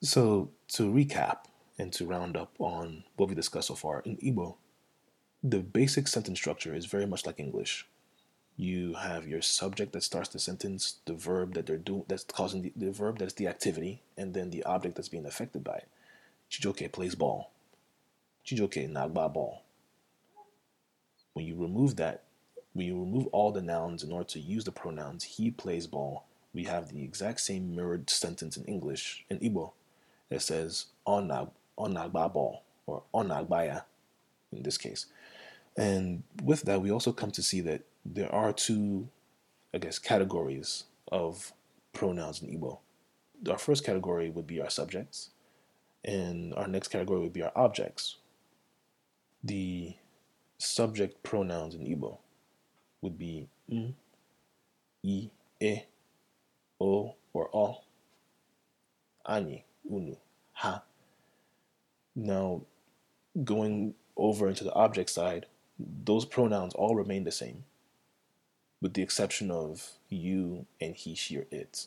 So, to recap and to round up on what we discussed so far, in Igbo, the basic sentence structure is very much like English. You have your subject that starts the sentence, the verb that they're doing that's causing the, the verb that's the activity, and then the object that's being affected by it. Chijioke plays ball. Chijioke nagba ball. When you remove that, when you remove all the nouns in order to use the pronouns he plays ball, we have the exact same mirrored sentence in English, in Igbo, that says onag, onagba ball, or onagbaya in this case. And with that, we also come to see that there are two, I guess, categories of pronouns in Igbo. Our first category would be our subjects, and our next category would be our objects. The subject pronouns in Igbo would be m, i, e, o, or o, ani, unu, ha. Now, going over into the object side, those pronouns all remain the same, with the exception of you and he, she, or it.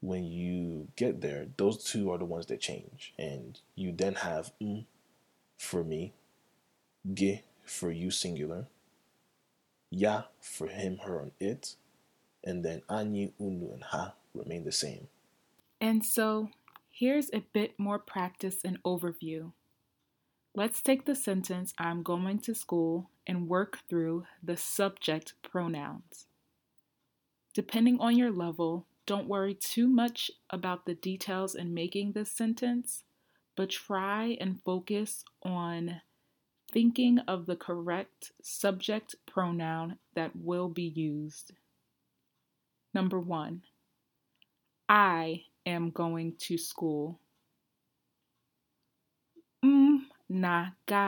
When you get there, those two are the ones that change, and you then have m for me, ge for you singular, ya for him, her, and it, and then ani, unu, and ha remain the same. And so, here's a bit more practice and overview. Let's take the sentence I'm going to school and work through the subject pronouns. Depending on your level, don't worry too much about the details in making this sentence, but try and focus on thinking of the correct subject pronoun that will be used. Number one, I am going to school. Mm na-aga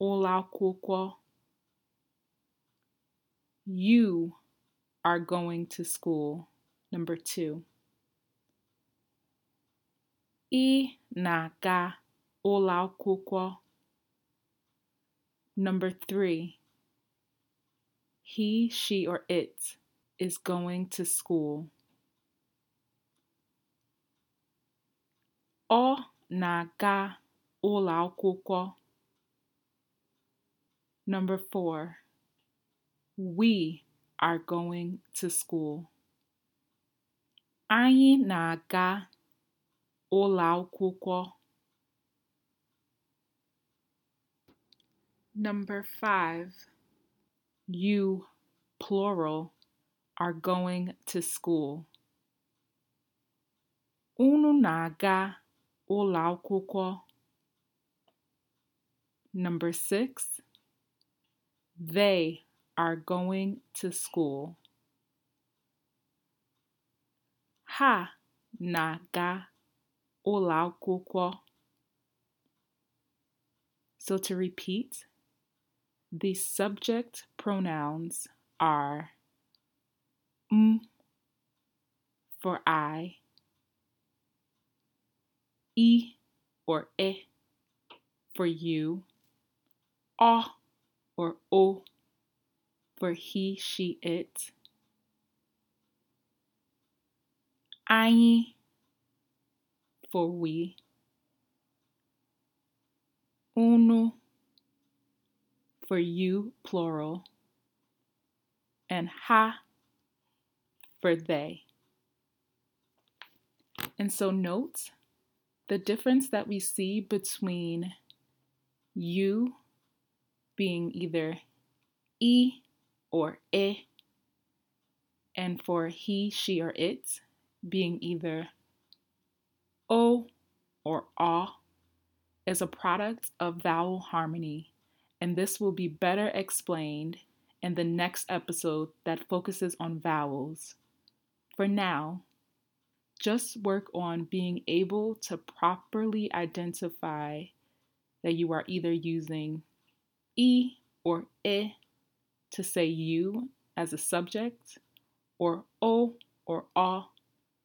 ụlọ. You are going to school. Number two. Ị na-aga ụlọ akwụkwọ. Number three. He, she, or it is going to school. Ọ na-aga ụlọ akwụkwọ. Number four, we are going to school. Anyị na-aga ụlọ akwụkwọ. Number five, you, plural, are going to school. Unu na-aga ụlọ akwụkwọ. Number six, they are going to school. Ha na-aga ụlọ akwụkwọ. So to repeat, the subject pronouns are m for I, e or e for you, a or o for he, she, it. Anyị for we. Unu for you, plural. And ha for they. And so note the difference that we see between you being either e or e, and for he, she, or it being either o or a, is a product of vowel harmony, and this will be better explained in the next episode that focuses on vowels. For now, just work on being able to properly identify that you are either using e or e to say you as a subject, or o or a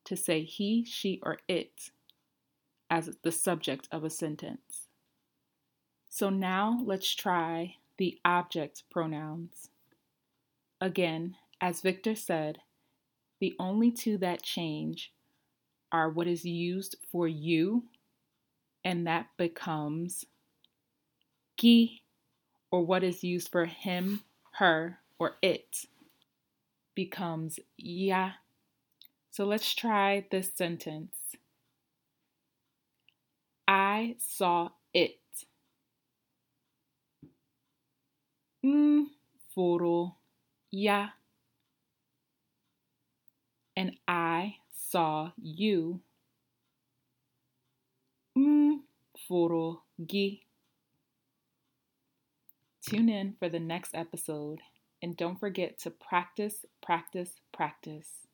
to say he, she, or it as the subject of a sentence. So now let's try the object pronouns. Again, as Victor said, the only two that change are what is used for you, and that becomes ki, or what is used for him, her, or it becomes ya. So let's try this sentence. I saw it. Mm, foro ya. And I saw you. Mm, foro gi. Tune in for the next episode and don't forget to practice, practice, practice.